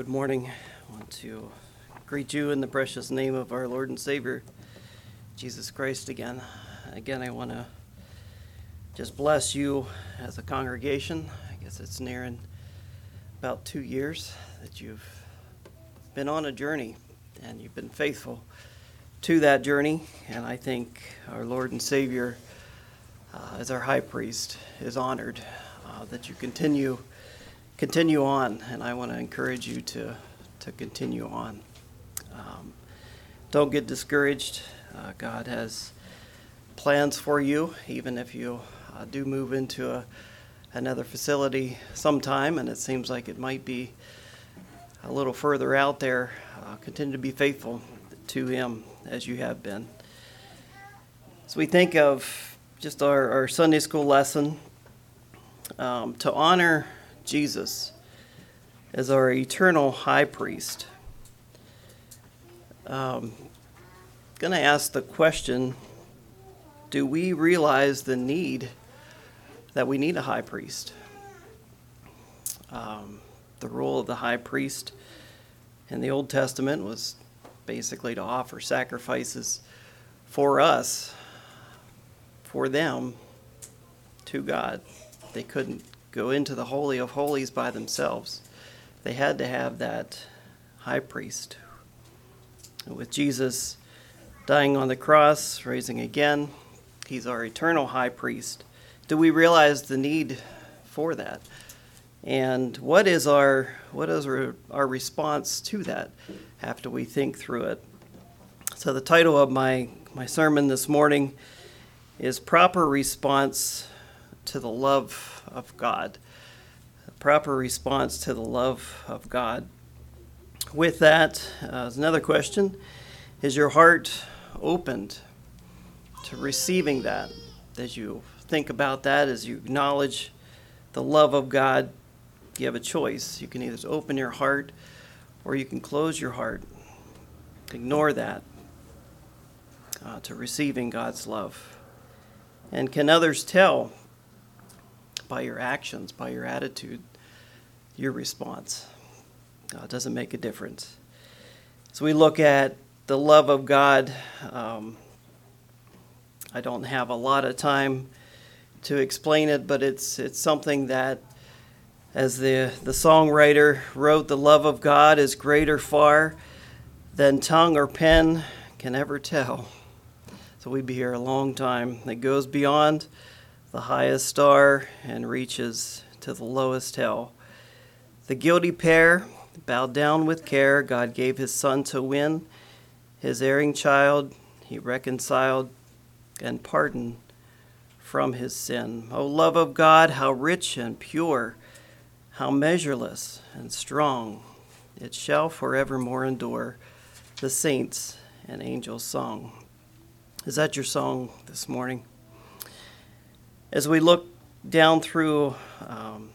good morning. I want to greet you in the precious name of our Lord and Savior, Jesus Christ, again. Again, I want to just bless you as a congregation. I guess it's nearing about two years that you've been on a journey and you've been faithful to that journey. And I think our Lord and Savior, uh, as our high priest, is honored uh, that you continue continue on, and I want to encourage you to, to continue on. Um, don't get discouraged. Uh, God has plans for you, even if you uh, do move into a, another facility sometime, and it seems like it might be a little further out there. Uh, continue to be faithful to Him as you have been. So we think of just our, our Sunday school lesson um, to honor Jesus as our eternal high priest. Um, going to ask the question do we realize the need that we need a high priest? Um, the role of the high priest in the Old Testament was basically to offer sacrifices for us, for them, to God. They couldn't go into the Holy of Holies by themselves. They had to have that high priest. with Jesus dying on the cross, raising again, he's our eternal high priest. Do we realize the need for that? And what is our what is our, our response to that after we think through it? So the title of my, my sermon this morning is Proper Response to the love of God. A proper response to the love of God. With that, uh, another question Is your heart opened to receiving that? As you think about that, as you acknowledge the love of God, you have a choice. You can either open your heart or you can close your heart. Ignore that uh, to receiving God's love. And can others tell by your actions, by your attitude, your response. Uh, it doesn't make a difference. So we look at the love of God. Um, I don't have a lot of time to explain it, but it's it's something that, as the the songwriter wrote, the love of God is greater far than tongue or pen can ever tell. So we'd be here a long time. It goes beyond the highest star and reaches to the lowest hell. The guilty pair bowed down with care. God gave his son to win his erring child. He reconciled and pardoned from his sin. O love of God, how rich and pure, how measureless and strong, it shall forevermore endure. The saints and angels' song. Is that your song this morning? As we look down through um,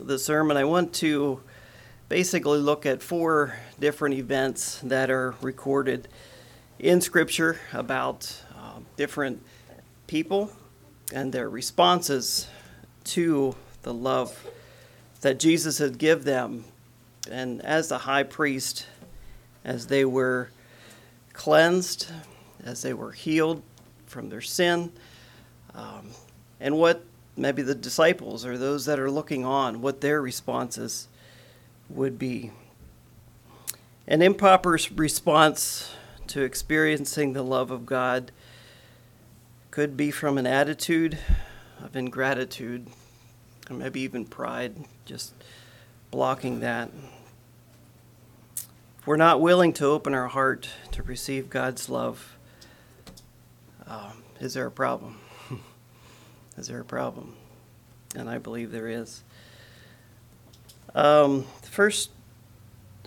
the sermon, I want to basically look at four different events that are recorded in Scripture about uh, different people and their responses to the love that Jesus had give them. And as the high priest, as they were cleansed, as they were healed from their sin, um, and what maybe the disciples or those that are looking on, what their responses would be. An improper response to experiencing the love of God could be from an attitude of ingratitude, or maybe even pride, just blocking that. If we're not willing to open our heart to receive God's love, uh, is there a problem? Is there a problem? And I believe there is. Um, the first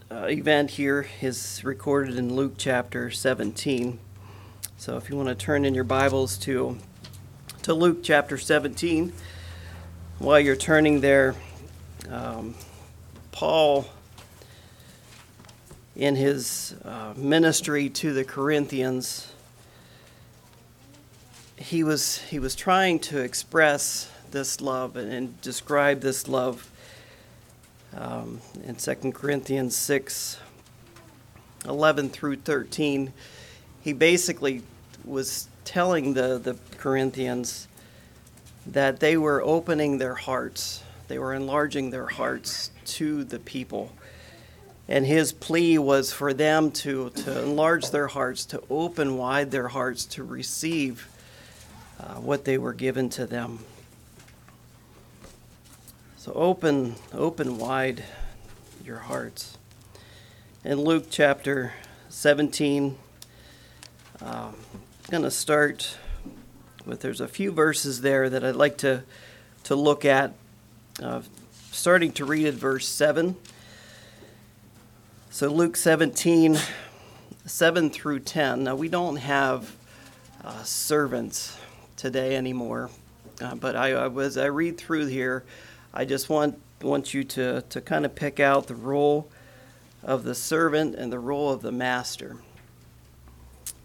uh, event here is recorded in Luke chapter 17. So if you want to turn in your Bibles to, to Luke chapter 17, while you're turning there, um, Paul, in his uh, ministry to the Corinthians, he was he was trying to express this love and, and describe this love um, in 2 Corinthians 6 11 through 13, he basically was telling the, the Corinthians that they were opening their hearts, they were enlarging their hearts to the people. And his plea was for them to, to enlarge their hearts, to open wide their hearts to receive uh, what they were given to them. So open, open wide your hearts. In Luke chapter 17, um, I'm going to start with there's a few verses there that I'd like to to look at. Uh, starting to read at verse 7. So Luke 17, 7 through 10. Now we don't have uh, servants today anymore, uh, but I, I was I read through here. I just want want you to, to kind of pick out the role of the servant and the role of the master.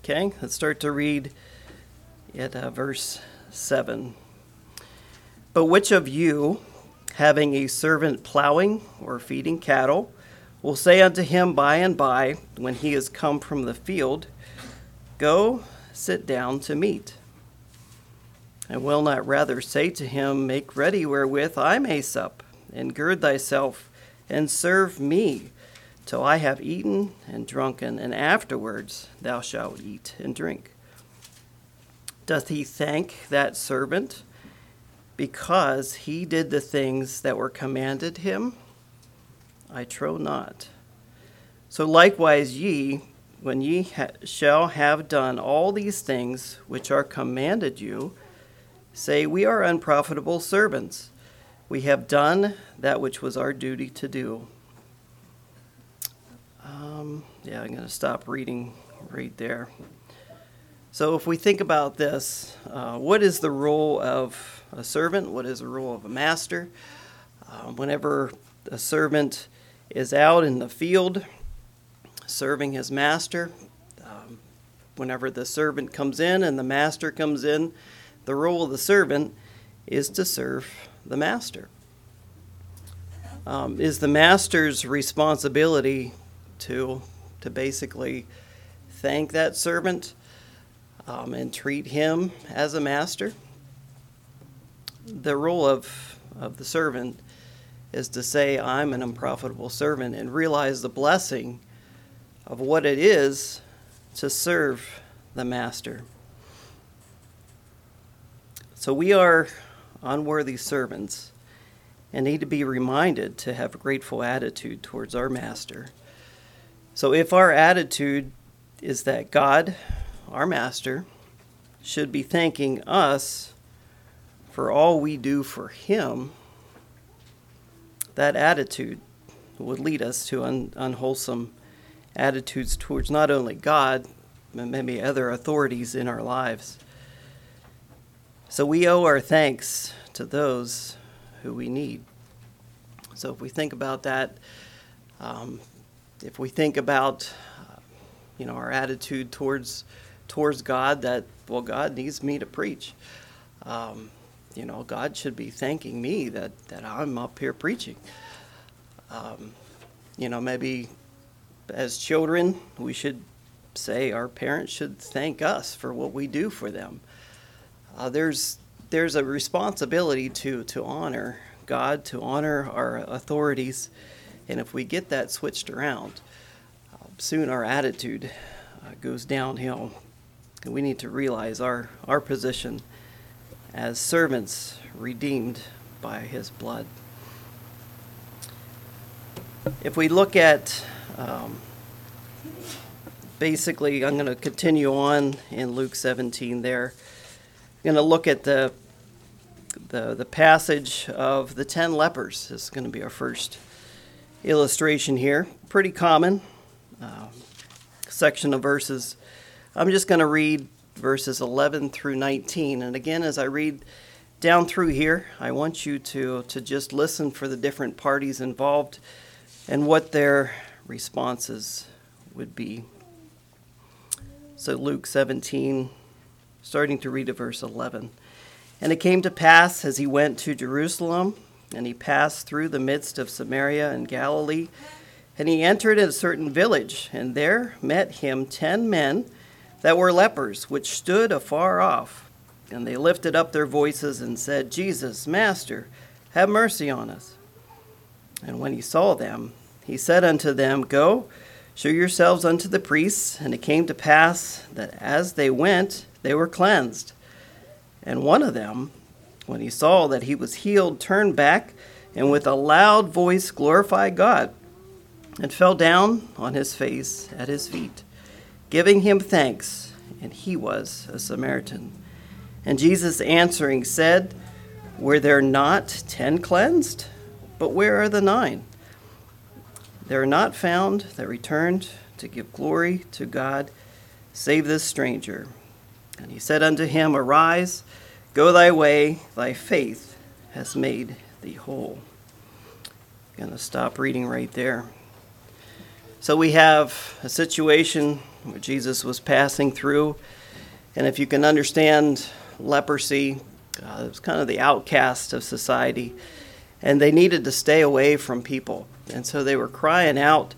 Okay, let's start to read at uh, verse 7. But which of you, having a servant plowing or feeding cattle, will say unto him by and by, when he is come from the field, Go, sit down to meat? And will not rather say to him, Make ready wherewith I may sup, and gird thyself, and serve me, till I have eaten and drunken, and afterwards thou shalt eat and drink? Doth he thank that servant because he did the things that were commanded him? I trow not. So likewise, ye, when ye ha- shall have done all these things which are commanded you, say, We are unprofitable servants. We have done that which was our duty to do. Um, yeah, I'm going to stop reading right there. So, if we think about this, uh, what is the role of a servant? What is the role of a master? Uh, whenever a servant is out in the field serving his master, um, whenever the servant comes in and the master comes in, the role of the servant is to serve the master. Um, is the master's responsibility to to basically thank that servant um, and treat him as a master. The role of, of the servant is to say, I'm an unprofitable servant, and realize the blessing of what it is to serve the master. So we are unworthy servants and need to be reminded to have a grateful attitude towards our master. So if our attitude is that God our master, should be thanking us for all we do for him, that attitude would lead us to un- unwholesome attitudes towards not only God, but maybe other authorities in our lives. So we owe our thanks to those who we need. So if we think about that, um, if we think about, uh, you know, our attitude towards towards God that, well, God needs me to preach. Um, you know, God should be thanking me that, that I'm up here preaching. Um, you know, maybe as children, we should say our parents should thank us for what we do for them. Uh, there's there's a responsibility to to honor God, to honor our authorities, and if we get that switched around, uh, soon our attitude uh, goes downhill. And we need to realize our, our position as servants redeemed by his blood. If we look at um, basically, I'm going to continue on in Luke 17 there. Going to look at the, the, the passage of the 10 lepers. This is going to be our first illustration here. Pretty common uh, section of verses I'm just going to read verses 11 through 19. And again, as I read down through here, I want you to, to just listen for the different parties involved and what their responses would be. So, Luke 17, starting to read at verse 11. And it came to pass as he went to Jerusalem And he passed through the midst of Samaria and Galilee. And he entered a certain village, and there met him ten men that were lepers, which stood afar off. And they lifted up their voices and said, Jesus, Master, have mercy on us. And when he saw them, he said unto them, Go, show yourselves unto the priests. And it came to pass that as they went, they were cleansed. And one of them, when he saw that he was healed, turned back and with a loud voice glorified God, and fell down on his face at his feet, giving him thanks. And he was a Samaritan. And Jesus answering said, Were there not ten cleansed? But where are the nine? There are not found that returned to give glory to God, save this stranger. And he said unto him, Arise, go thy way, thy faith has made thee whole. I'm going to stop reading right there. So we have a situation where Jesus was passing through, and if you can understand leprosy, uh, it was kind of the outcast of society, and they needed to stay away from people. And so they were crying out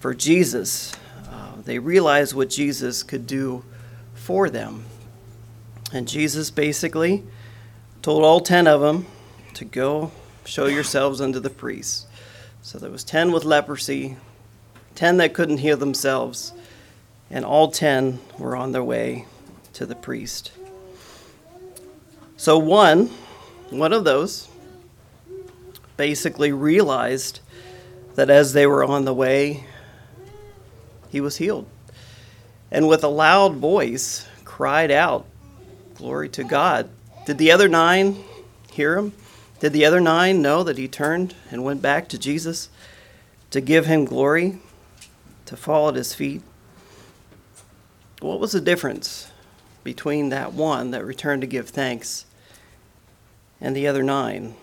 for Jesus. Uh, they realized what Jesus could do for them. And Jesus basically told all 10 of them to go show yourselves unto the priests. So there was 10 with leprosy, 10 that couldn't heal themselves, and all 10 were on their way to the priest. So one, one of those basically realized that as they were on the way, he was healed. And with a loud voice, cried out, Glory to God. Did the other nine hear him? Did the other nine know that he turned and went back to Jesus to give him glory, to fall at his feet? What was the difference between that one that returned to give thanks and the other nine?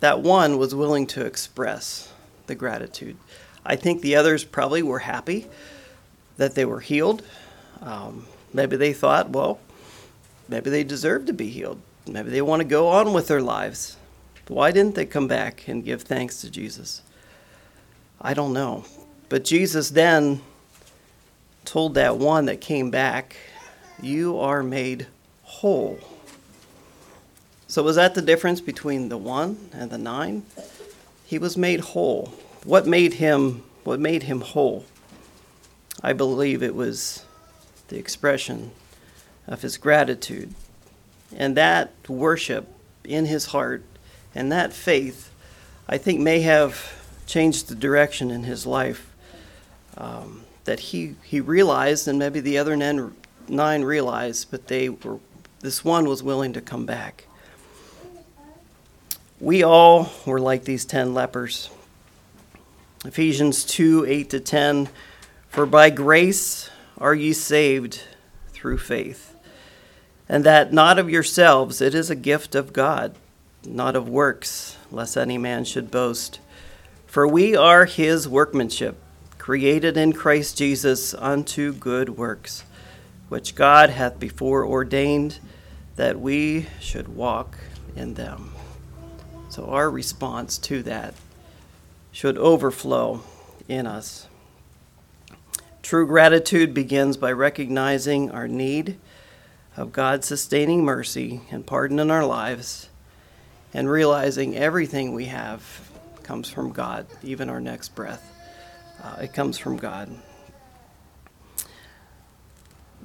That one was willing to express the gratitude. I think the others probably were happy that they were healed. Um, maybe they thought, well, maybe they deserve to be healed. Maybe they want to go on with their lives. Why didn't they come back and give thanks to Jesus? I don't know. But Jesus then told that one that came back, You are made whole. So, was that the difference between the one and the nine? He was made whole. What made him, what made him whole? I believe it was the expression of his gratitude. And that worship in his heart and that faith, I think, may have changed the direction in his life um, that he, he realized, and maybe the other nine, nine realized, but they were, this one was willing to come back. We all were like these ten lepers. Ephesians 2 8 to 10 For by grace are ye saved through faith, and that not of yourselves, it is a gift of God, not of works, lest any man should boast. For we are his workmanship, created in Christ Jesus unto good works, which God hath before ordained that we should walk in them. So our response to that should overflow in us. True gratitude begins by recognizing our need of God's sustaining mercy and pardon in our lives and realizing everything we have comes from God, even our next breath. Uh, it comes from God.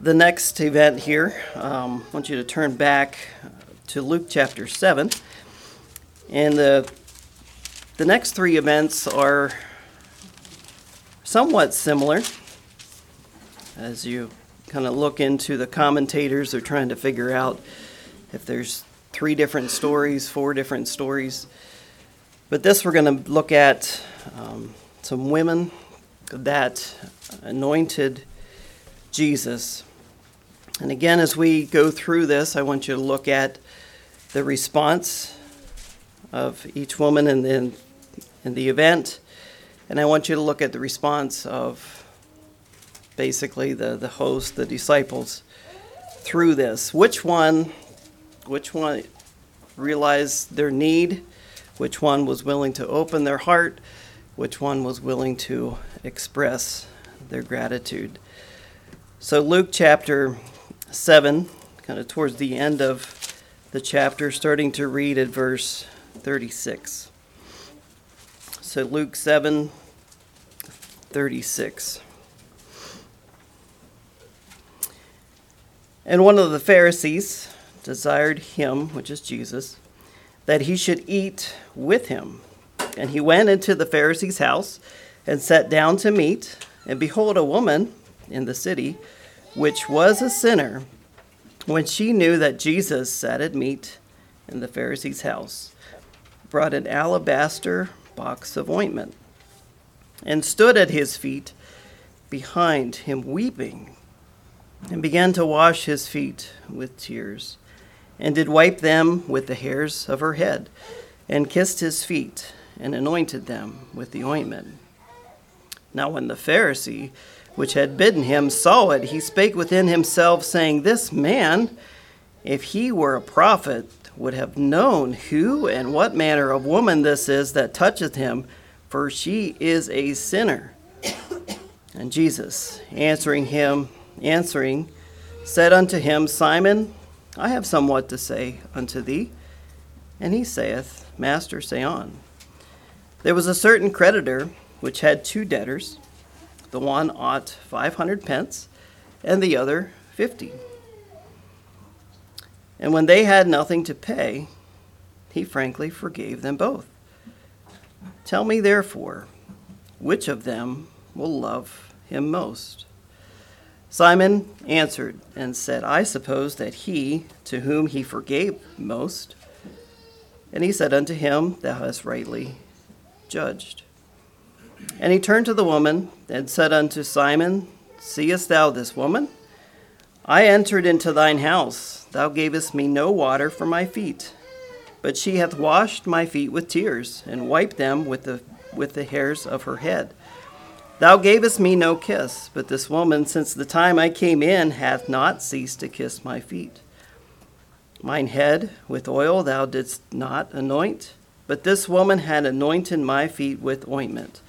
The next event here, um, I want you to turn back to Luke chapter 7. And the, the next three events are somewhat similar as you kind of look into the commentators. They're trying to figure out if there's three different stories, four different stories. But this, we're going to look at um, some women that anointed Jesus. And again, as we go through this, I want you to look at the response of each woman in the, in the event. And I want you to look at the response of basically the, the host, the disciples, through this. Which one, which one realized their need, which one was willing to open their heart, which one was willing to express their gratitude. So, Luke chapter 7, kind of towards the end of the chapter, starting to read at verse 36. So, Luke 7, 36. And one of the Pharisees desired him, which is Jesus, that he should eat with him. And he went into the Pharisee's house and sat down to meat. And behold, a woman in the city, which was a sinner, when she knew that Jesus sat at meat in the Pharisee's house, brought an alabaster box of ointment and stood at his feet behind him, weeping, and began to wash his feet with tears, and did wipe them with the hairs of her head, and kissed his feet, and anointed them with the ointment. Now, when the Pharisee, which had bidden him, saw it, he spake within himself, saying, This man, if he were a prophet, would have known who and what manner of woman this is that toucheth him, for she is a sinner. And Jesus, answering him, answering, said unto him, Simon, I have somewhat to say unto thee. And he saith, Master, say on. There was a certain creditor which had two debtors. The one ought five hundred pence, and the other fifty. And when they had nothing to pay, he frankly forgave them both. Tell me, therefore, which of them will love him most? Simon answered and said, I suppose that he to whom he forgave most. And he said unto him, Thou hast rightly judged. And he turned to the woman and said unto Simon, Seest thou this woman? I entered into thine house. Thou gavest me no water for my feet, but she hath washed my feet with tears, and wiped them with the, with the hairs of her head. Thou gavest me no kiss, but this woman, since the time I came in, hath not ceased to kiss my feet. Mine head with oil thou didst not anoint, but this woman had anointed my feet with ointment.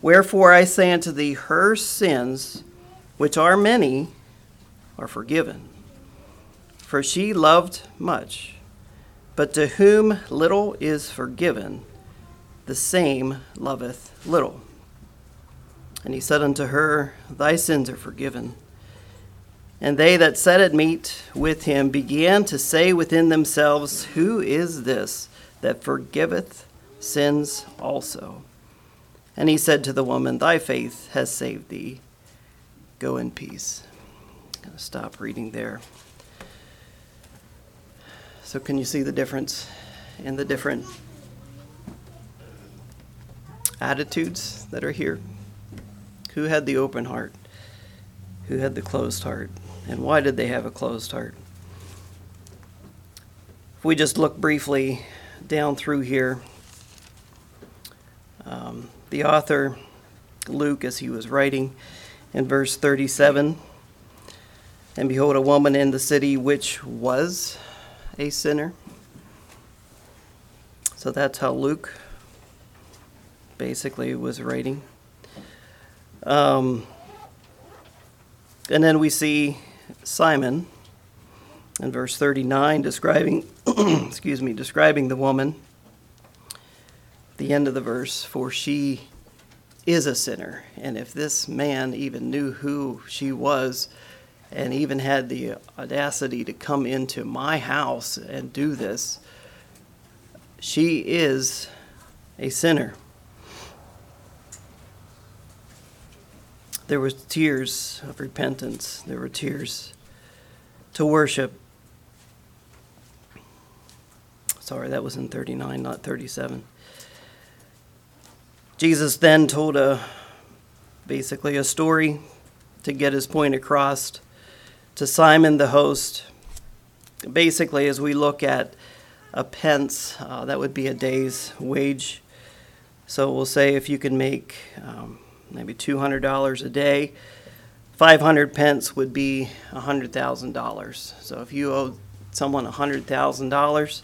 Wherefore I say unto thee, her sins, which are many, are forgiven. For she loved much. But to whom little is forgiven, the same loveth little. And he said unto her, Thy sins are forgiven. And they that sat at meat with him began to say within themselves, Who is this that forgiveth sins also? And he said to the woman, Thy faith has saved thee. Go in peace. I'm going to stop reading there. So, can you see the difference in the different attitudes that are here? Who had the open heart? Who had the closed heart? And why did they have a closed heart? If we just look briefly down through here, um, the author, Luke, as he was writing in verse 37, and behold, a woman in the city which was a sinner. So that's how Luke basically was writing. Um, and then we see Simon in verse 39 describing excuse me describing the woman. The end of the verse for she is a sinner and if this man even knew who she was and even had the audacity to come into my house and do this she is a sinner There were tears of repentance. There were tears to worship. Sorry, that was in 39, not 37. Jesus then told a basically a story to get his point across to Simon the host. Basically, as we look at a pence, uh, that would be a day's wage. So we'll say if you can make um, maybe $200 a day. 500 pence would be $100,000. So if you owe someone $100,000,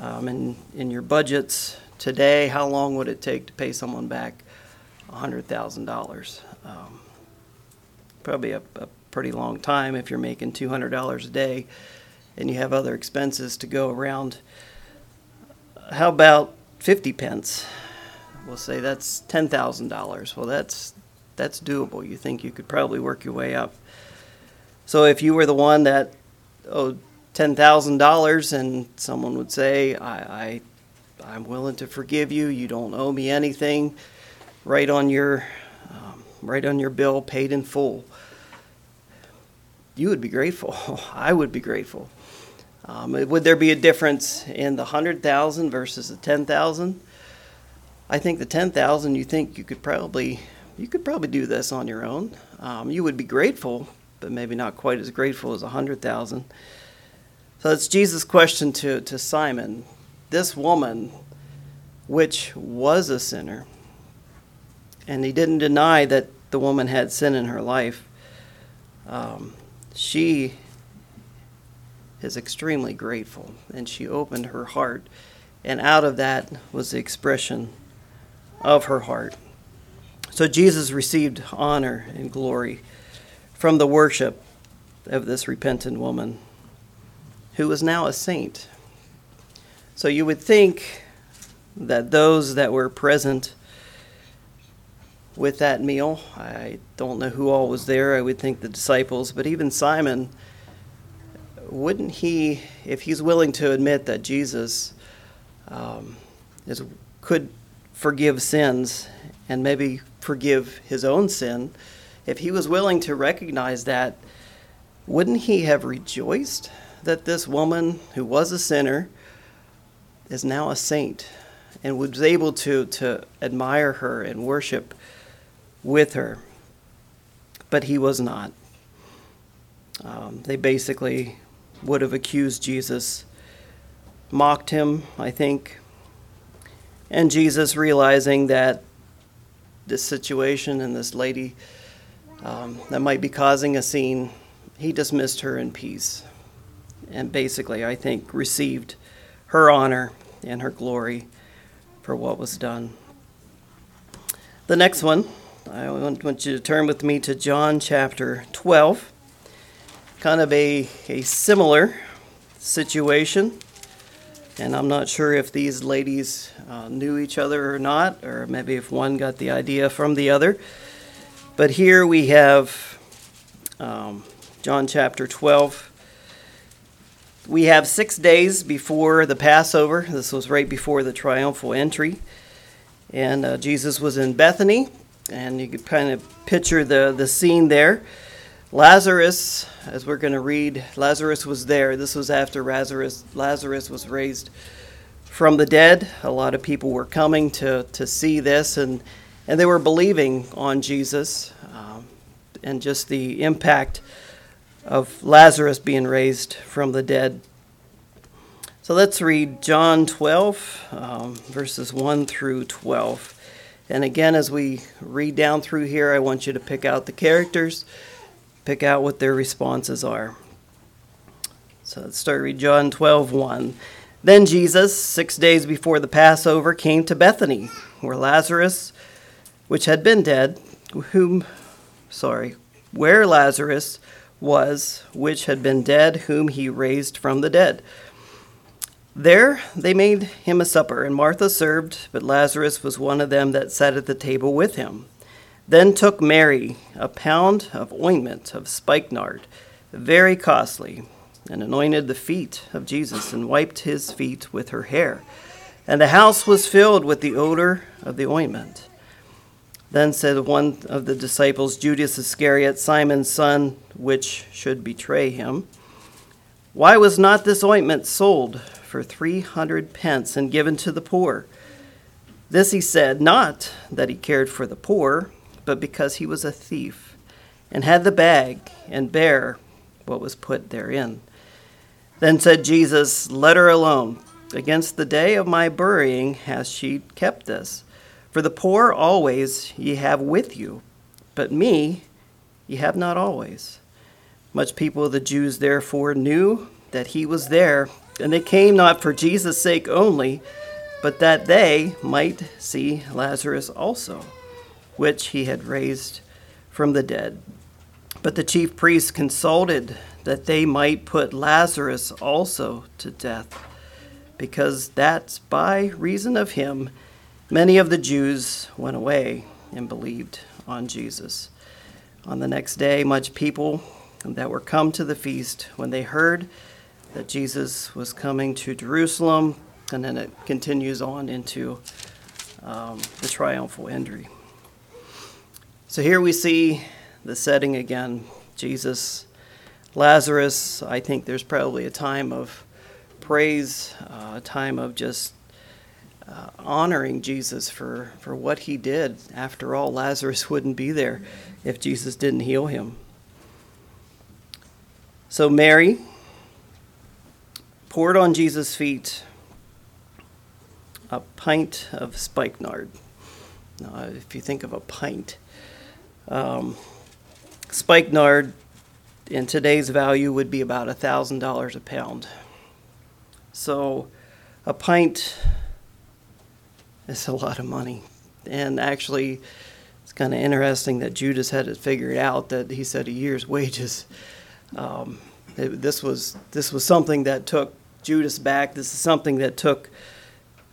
Um, in, in your budgets today, how long would it take to pay someone back $100,000? Um, probably a, a pretty long time if you're making $200 a day and you have other expenses to go around. How about 50 pence? We'll say that's $10,000. Well, that's that's doable. You think you could probably work your way up. So if you were the one that owed ten thousand dollars and someone would say, I, I I'm willing to forgive you, you don't owe me anything, right on your um, right on your bill, paid in full. You would be grateful. I would be grateful. Um, would there be a difference in the hundred thousand versus the ten thousand? I think the ten thousand. You think you could probably you could probably do this on your own. Um, you would be grateful, but maybe not quite as grateful as a hundred thousand. So it's Jesus' question to, to Simon. This woman, which was a sinner, and he didn't deny that the woman had sin in her life, um, she is extremely grateful, and she opened her heart, and out of that was the expression of her heart. So Jesus received honor and glory from the worship of this repentant woman who was now a saint. So you would think that those that were present with that meal, I don't know who all was there, I would think the disciples, but even Simon, wouldn't he, if he's willing to admit that Jesus um, is, could forgive sins and maybe forgive his own sin, if he was willing to recognize that, wouldn't he have rejoiced that this woman who was a sinner is now a saint and was able to, to admire her and worship with her? But he was not. Um, they basically would have accused Jesus, mocked him, I think. And Jesus, realizing that this situation and this lady um, that might be causing a scene, he dismissed her in peace. And basically, I think, received her honor and her glory for what was done. The next one, I want you to turn with me to John chapter 12. Kind of a, a similar situation. And I'm not sure if these ladies uh, knew each other or not, or maybe if one got the idea from the other. But here we have um, John chapter 12. We have six days before the Passover. This was right before the triumphal entry. And uh, Jesus was in Bethany, and you could kind of picture the, the scene there. Lazarus, as we're going to read, Lazarus was there. This was after Lazarus, Lazarus was raised from the dead. A lot of people were coming to, to see this, and, and they were believing on Jesus um, and just the impact of Lazarus being raised from the dead. So let's read John 12, um, verses 1 through 12. And again, as we read down through here, I want you to pick out the characters pick out what their responses are. So let's start with John 12 1. Then Jesus, six days before the Passover, came to Bethany, where Lazarus, which had been dead, whom, sorry, where Lazarus was, which had been dead, whom he raised from the dead. There they made him a supper, and Martha served, but Lazarus was one of them that sat at the table with him. Then took Mary a pound of ointment of spikenard, very costly, and anointed the feet of Jesus and wiped his feet with her hair. And the house was filled with the odor of the ointment. Then said one of the disciples, Judas Iscariot, Simon's son, which should betray him, Why was not this ointment sold for three hundred pence and given to the poor? This he said, not that he cared for the poor but because he was a thief, and had the bag, and bare what was put therein. Then said Jesus, Let her alone. Against the day of my burying has she kept this. For the poor always ye have with you, but me ye have not always. Much people of the Jews therefore knew that he was there, And they came not for Jesus' sake only, but that they might see Lazarus also, which he had raised from the dead. But the chief priests consulted that they might put Lazarus also to death, because that by reason of him many of the Jews went away and believed on Jesus. On the next day, much people that were come to the feast, when they heard that Jesus was coming to Jerusalem, and then it continues on into um, the triumphal entry. So here we see the setting again. Jesus, Lazarus. I think there's probably a time of praise, uh, a time of just uh, honoring Jesus for, for what he did. After all, Lazarus wouldn't be there if Jesus didn't heal him. So Mary poured on Jesus' feet a pint of spikenard. Now, if you think of a pint, um, spikenard in today's value would be about $1,000 a pound. So a pint is a lot of money. And actually, it's kind of interesting that Judas had it figured out that he said a year's wages. Um, it, this was this was something that took Judas back. This is something that took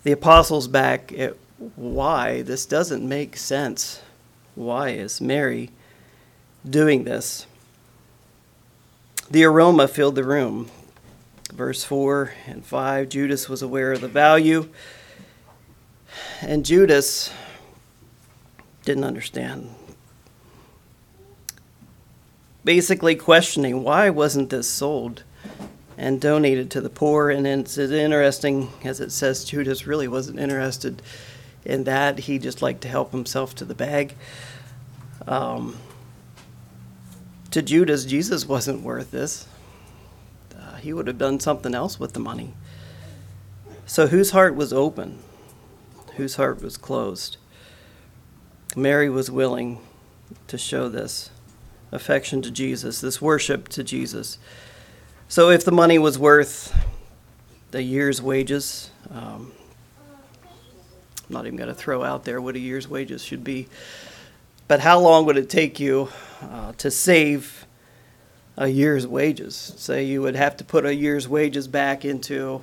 the apostles back. It, why this doesn't make sense? Why is Mary doing this? The aroma filled the room. Verse 4 and 5 Judas was aware of the value, and Judas didn't understand. Basically, questioning why wasn't this sold and donated to the poor? And it's interesting, as it says, Judas really wasn't interested in that. He just liked to help himself to the bag. Um, to Judas, Jesus wasn't worth this. Uh, he would have done something else with the money. So, whose heart was open? Whose heart was closed? Mary was willing to show this affection to Jesus, this worship to Jesus. So, if the money was worth the year's wages, um, not even going to throw out there what a year's wages should be. But how long would it take you uh, to save a year's wages? Say you would have to put a year's wages back into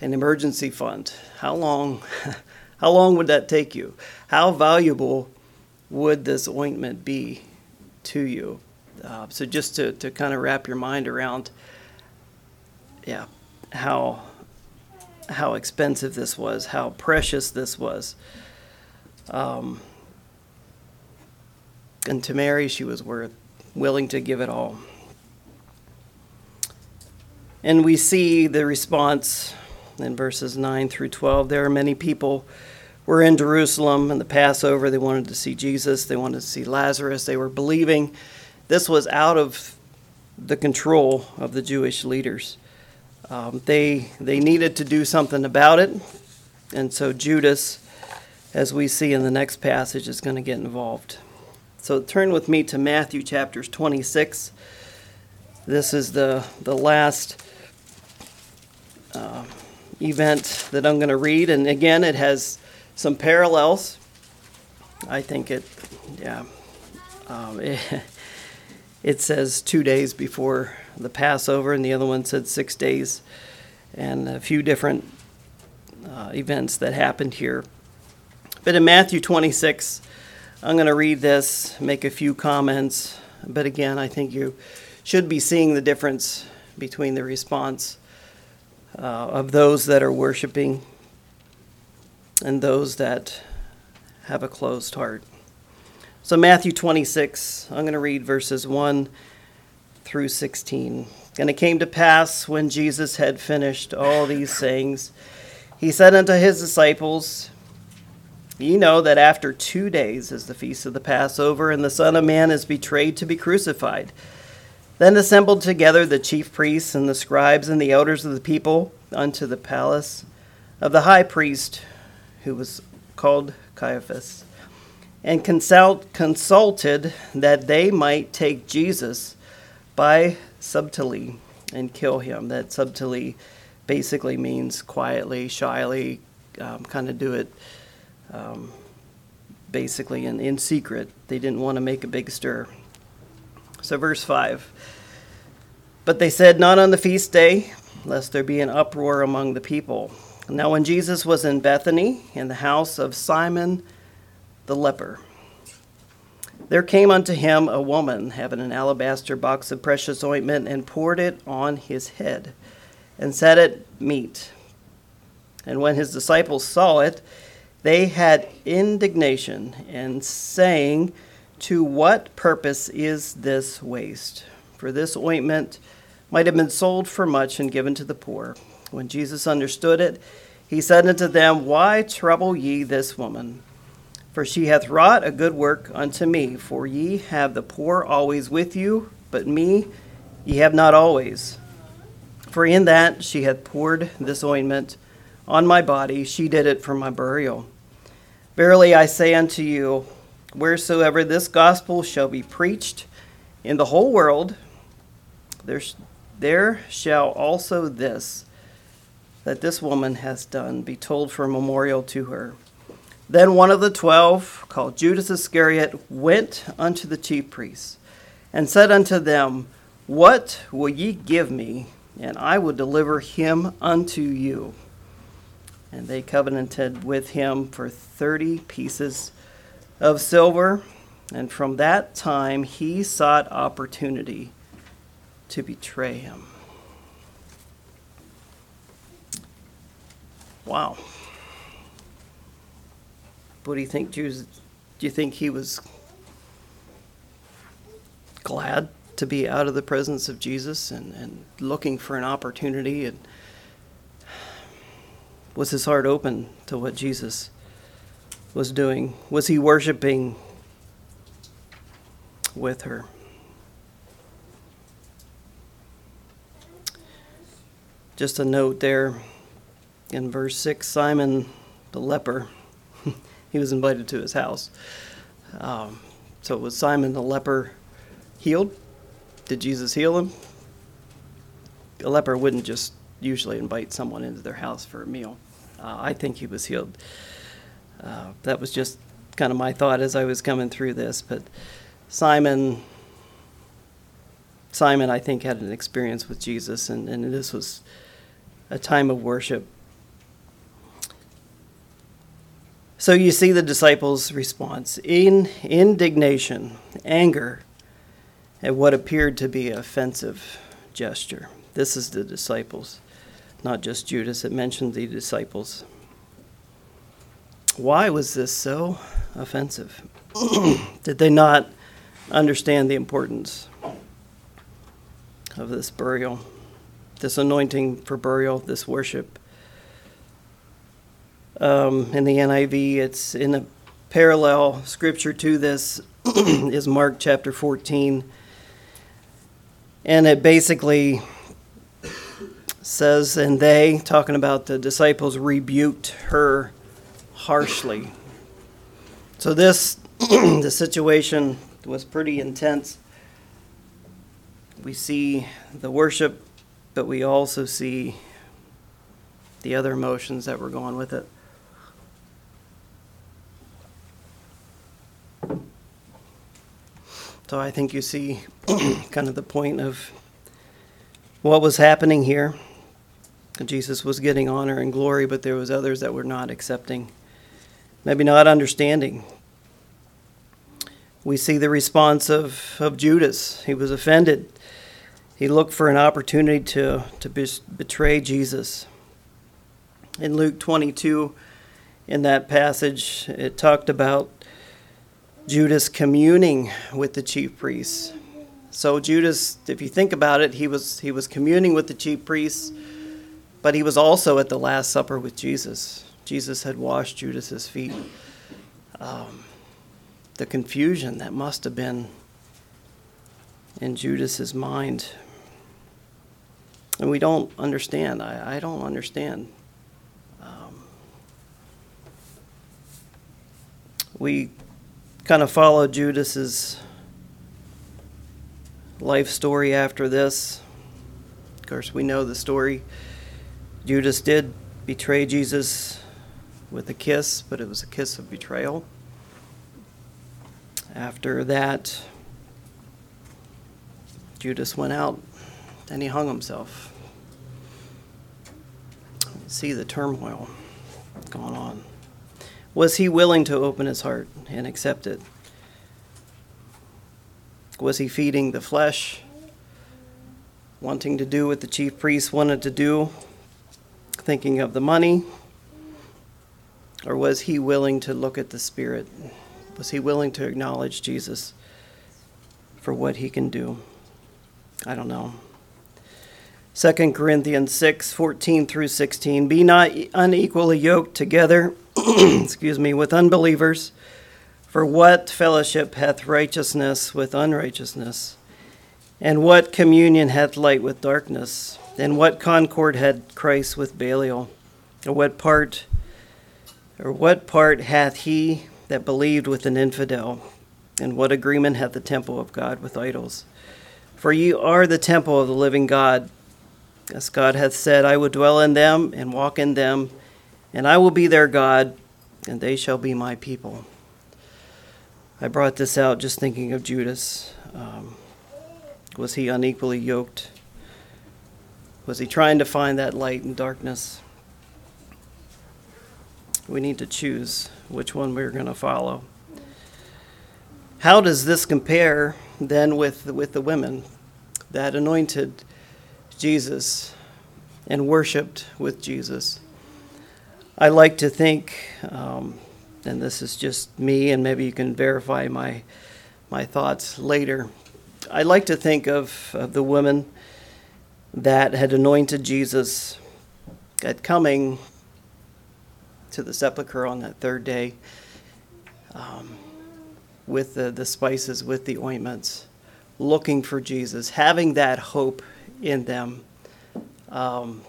an emergency fund. How long? How long would that take you? How valuable would this ointment be to you? Uh, so just to, to kind of wrap your mind around, yeah, how how expensive this was, how precious this was. Um, and to Mary, she was worth willing to give it all. And we see the response in verses 9 through 12. There are many people were in Jerusalem in the Passover. They wanted to see Jesus, they wanted to see Lazarus. They were believing this was out of the control of the Jewish leaders. Um, they, they needed to do something about it. And so Judas, as we see in the next passage, is going to get involved. So turn with me to Matthew chapters 26. This is the, the last uh, event that I'm going to read. And again, it has some parallels. I think it, yeah. Um, it, it says two days before the Passover, and the other one said six days, and a few different uh, events that happened here. But in Matthew 26, I'm going to read this, make a few comments, but again, I think you should be seeing the difference between the response uh, of those that are worshiping and those that have a closed heart. So, Matthew 26, I'm going to read verses 1 through 16. And it came to pass when Jesus had finished all these sayings, he said unto his disciples, Ye know that after two days is the feast of the Passover, and the Son of Man is betrayed to be crucified. Then assembled together the chief priests and the scribes and the elders of the people unto the palace of the high priest, who was called Caiaphas, and consult, consulted that they might take Jesus by subtilty and kill him. That subtilty basically means quietly, shyly, um, kind of do it um, basically in, in secret. They didn't want to make a big stir. So, verse 5 But they said, Not on the feast day, lest there be an uproar among the people. Now, when Jesus was in Bethany, in the house of Simon the leper, there came unto him a woman having an alabaster box of precious ointment, and poured it on his head, and set it meat. And when his disciples saw it, they had indignation, and saying, To what purpose is this waste? For this ointment might have been sold for much and given to the poor. When Jesus understood it, he said unto them, Why trouble ye this woman? For she hath wrought a good work unto me. For ye have the poor always with you, but me ye have not always. For in that she hath poured this ointment on my body, she did it for my burial. Verily I say unto you, wheresoever this gospel shall be preached in the whole world, there, there shall also this, that this woman has done, be told for a memorial to her. Then one of the twelve, called Judas Iscariot, went unto the chief priests and said unto them, What will ye give me, and I will deliver him unto you? And they covenanted with him for thirty pieces of silver. And from that time he sought opportunity to betray him. Wow. What do you think, Jews? Do you think he was glad to be out of the presence of Jesus and, and looking for an opportunity? And was his heart open to what Jesus was doing? Was he worshiping with her? Just a note there in verse 6 Simon the leper he was invited to his house. Um, so was Simon the leper healed? Did Jesus heal him? A leper wouldn't just usually invite someone into their house for a meal. Uh, I think he was healed. Uh, that was just kind of my thought as I was coming through this. But Simon, Simon, I think, had an experience with Jesus, and, and this was a time of worship So you see the disciples' response in indignation, anger at what appeared to be offensive gesture. This is the disciples, not just Judas. It mentioned the disciples. Why was this so offensive? Did they not understand the importance of this burial, this anointing for burial, this worship? Um, in the NIV. It's in a parallel scripture to this is Mark chapter 14. And it basically says, and they, talking about the disciples, rebuked her harshly. So this, the situation was pretty intense. We see the worship, but we also see the other emotions that were going with it. So I think you see kind of the point of what was happening here. Jesus was getting honor and glory, but there was others that were not accepting, maybe not understanding. We see the response of, of Judas. He was offended. He looked for an opportunity to, to betray Jesus. In Luke 22, in that passage, it talked about Judas communing with the chief priests. So Judas, if you think about it, he was he was communing with the chief priests, but he was also at the Last Supper with Jesus. Jesus had washed Judas's feet. Um, the confusion that must have been in Judas's mind, and we don't understand. I, I don't understand. Um, we kind of follow Judas's life story after this. Of course, we know the story. Judas did betray Jesus with a kiss, but it was a kiss of betrayal. After that, Judas went out and he hung himself. See the turmoil going on. Was he willing to open his heart and accept it? Was he feeding the flesh, wanting to do what the chief priest wanted to do, thinking of the money? Or was he willing to look at the Spirit? Was he willing to acknowledge Jesus for what he can do? I don't know. 2 Corinthians 6 14 through 16. Be not unequally yoked together, excuse me, with unbelievers. For what fellowship hath righteousness with unrighteousness? And what communion hath light with darkness? And what concord had Christ with Belial? Or what part or what part hath he that believed with an infidel? And what agreement hath the temple of God with idols? For ye are the temple of the living God. As God hath said, I will dwell in them and walk in them, and I will be their God, and they shall be my people. I brought this out just thinking of Judas. Um, was he unequally yoked? Was he trying to find that light in darkness? We need to choose which one we're going to follow. How does this compare then with, with the women that anointed Jesus and worshiped with Jesus? I like to think um, and this is just me, and maybe you can verify my my thoughts later. I like to think of, of the women that had anointed Jesus at coming to the sepulchre on that third day um, with the, the spices, with the ointments, looking for Jesus, having that hope in them. Um,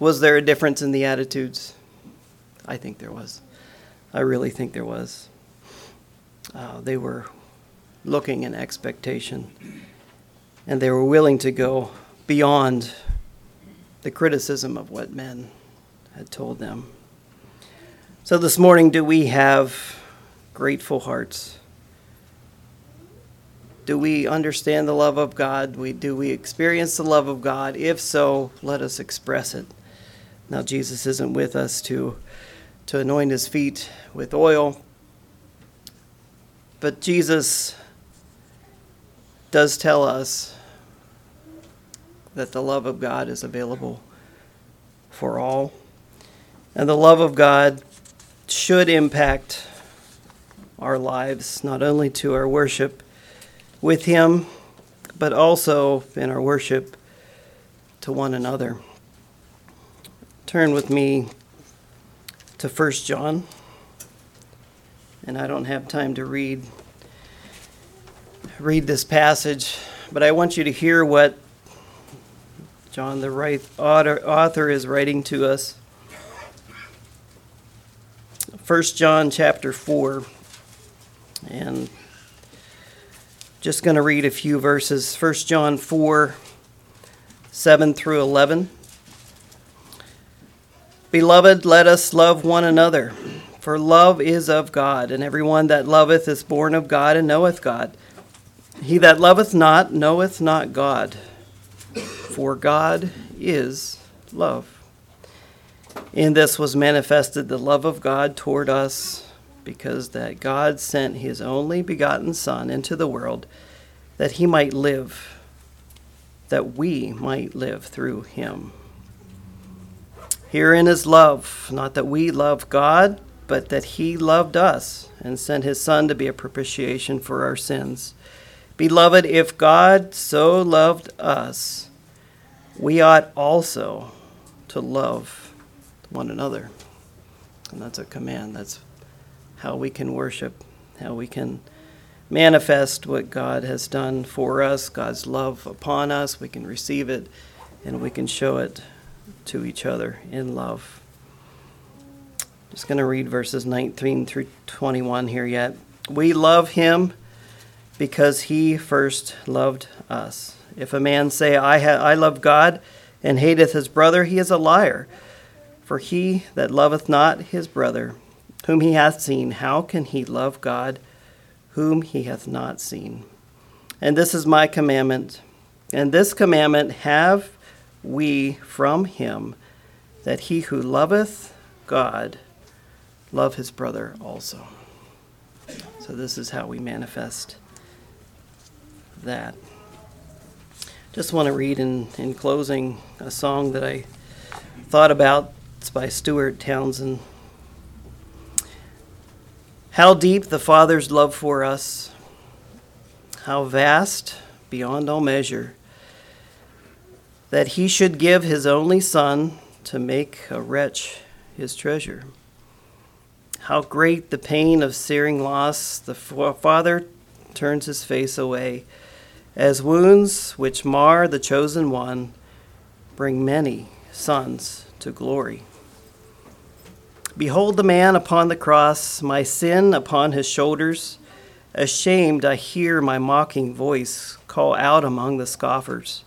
was there a difference in the attitudes? I think there was. I really think there was. Uh, they were looking in expectation, and they were willing to go beyond the criticism of what men had told them. So this morning, do we have grateful hearts? Do we understand the love of God? We, do we experience the love of God? If so, let us express it. Now, Jesus isn't with us to to anoint his feet with oil. But Jesus does tell us that the love of God is available for all. And the love of God should impact our lives, not only to our worship with Him, but also in our worship to one another. Turn with me to 1 John. And I don't have time to read read this passage, but I want you to hear what John the right author is writing to us. 1 John chapter 4 and just going to read a few verses. 1 John 4 7 through 11. Beloved, let us love one another, for love is of God, and everyone that loveth is born of God and knoweth God. He that loveth not knoweth not God, for God is love. In this was manifested the love of God toward us, because that God sent his only begotten Son into the world that he might live, that we might live through him. Herein is love, not that we love God, but that He loved us and sent His Son to be a propitiation for our sins. Beloved, if God so loved us, we ought also to love one another. And that's a command. That's how we can worship, how we can manifest what God has done for us, God's love upon us. We can receive it and we can show it to each other in love. Just going to read verses 19 through 21 here yet. We love him because he first loved us. If a man say, I, ha- I love God, and hateth his brother, he is a liar. For he that loveth not his brother, whom he hath seen, how can he love God, whom he hath not seen? And this is my commandment, and this commandment have we from him, that he who loveth God love his brother also. So, this is how we manifest that. Just want to read in, in closing a song that I thought about. It's by Stuart Townend. How deep the Father's love for us, how vast beyond all measure, that he should give his only Son to make a wretch his treasure. How great the pain of searing loss, the Father turns his face away, as wounds which mar the chosen one bring many sons to glory. Behold the man upon the cross, my sin upon his shoulders. Ashamed, I hear my mocking voice call out among the scoffers.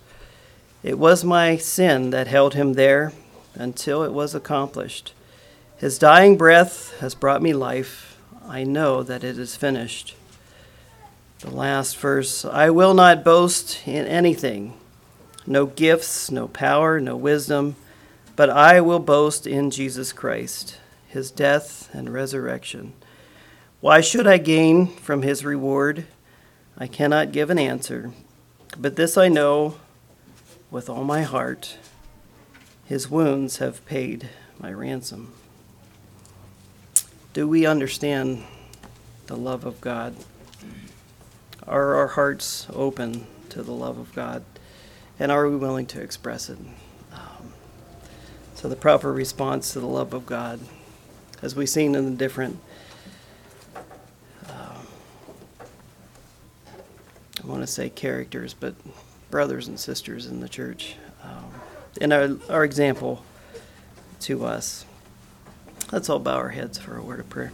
It was my sin that held him there until it was accomplished. His dying breath has brought me life. I know that it is finished. The last verse I will not boast in anything, no gifts, no power, no wisdom, but I will boast in Jesus Christ his death and resurrection. Why should I gain from his reward? I cannot give an answer, but this I know with all my heart his wounds have paid my ransom. Do we understand the love of God? Are our hearts open to the love of God? And are we willing to express it? Um, so, the proper response to the love of God as we've seen in the different, um, I want to say characters, but brothers and sisters in the church, um, in our, our example to us. Let's all bow our heads for a word of prayer.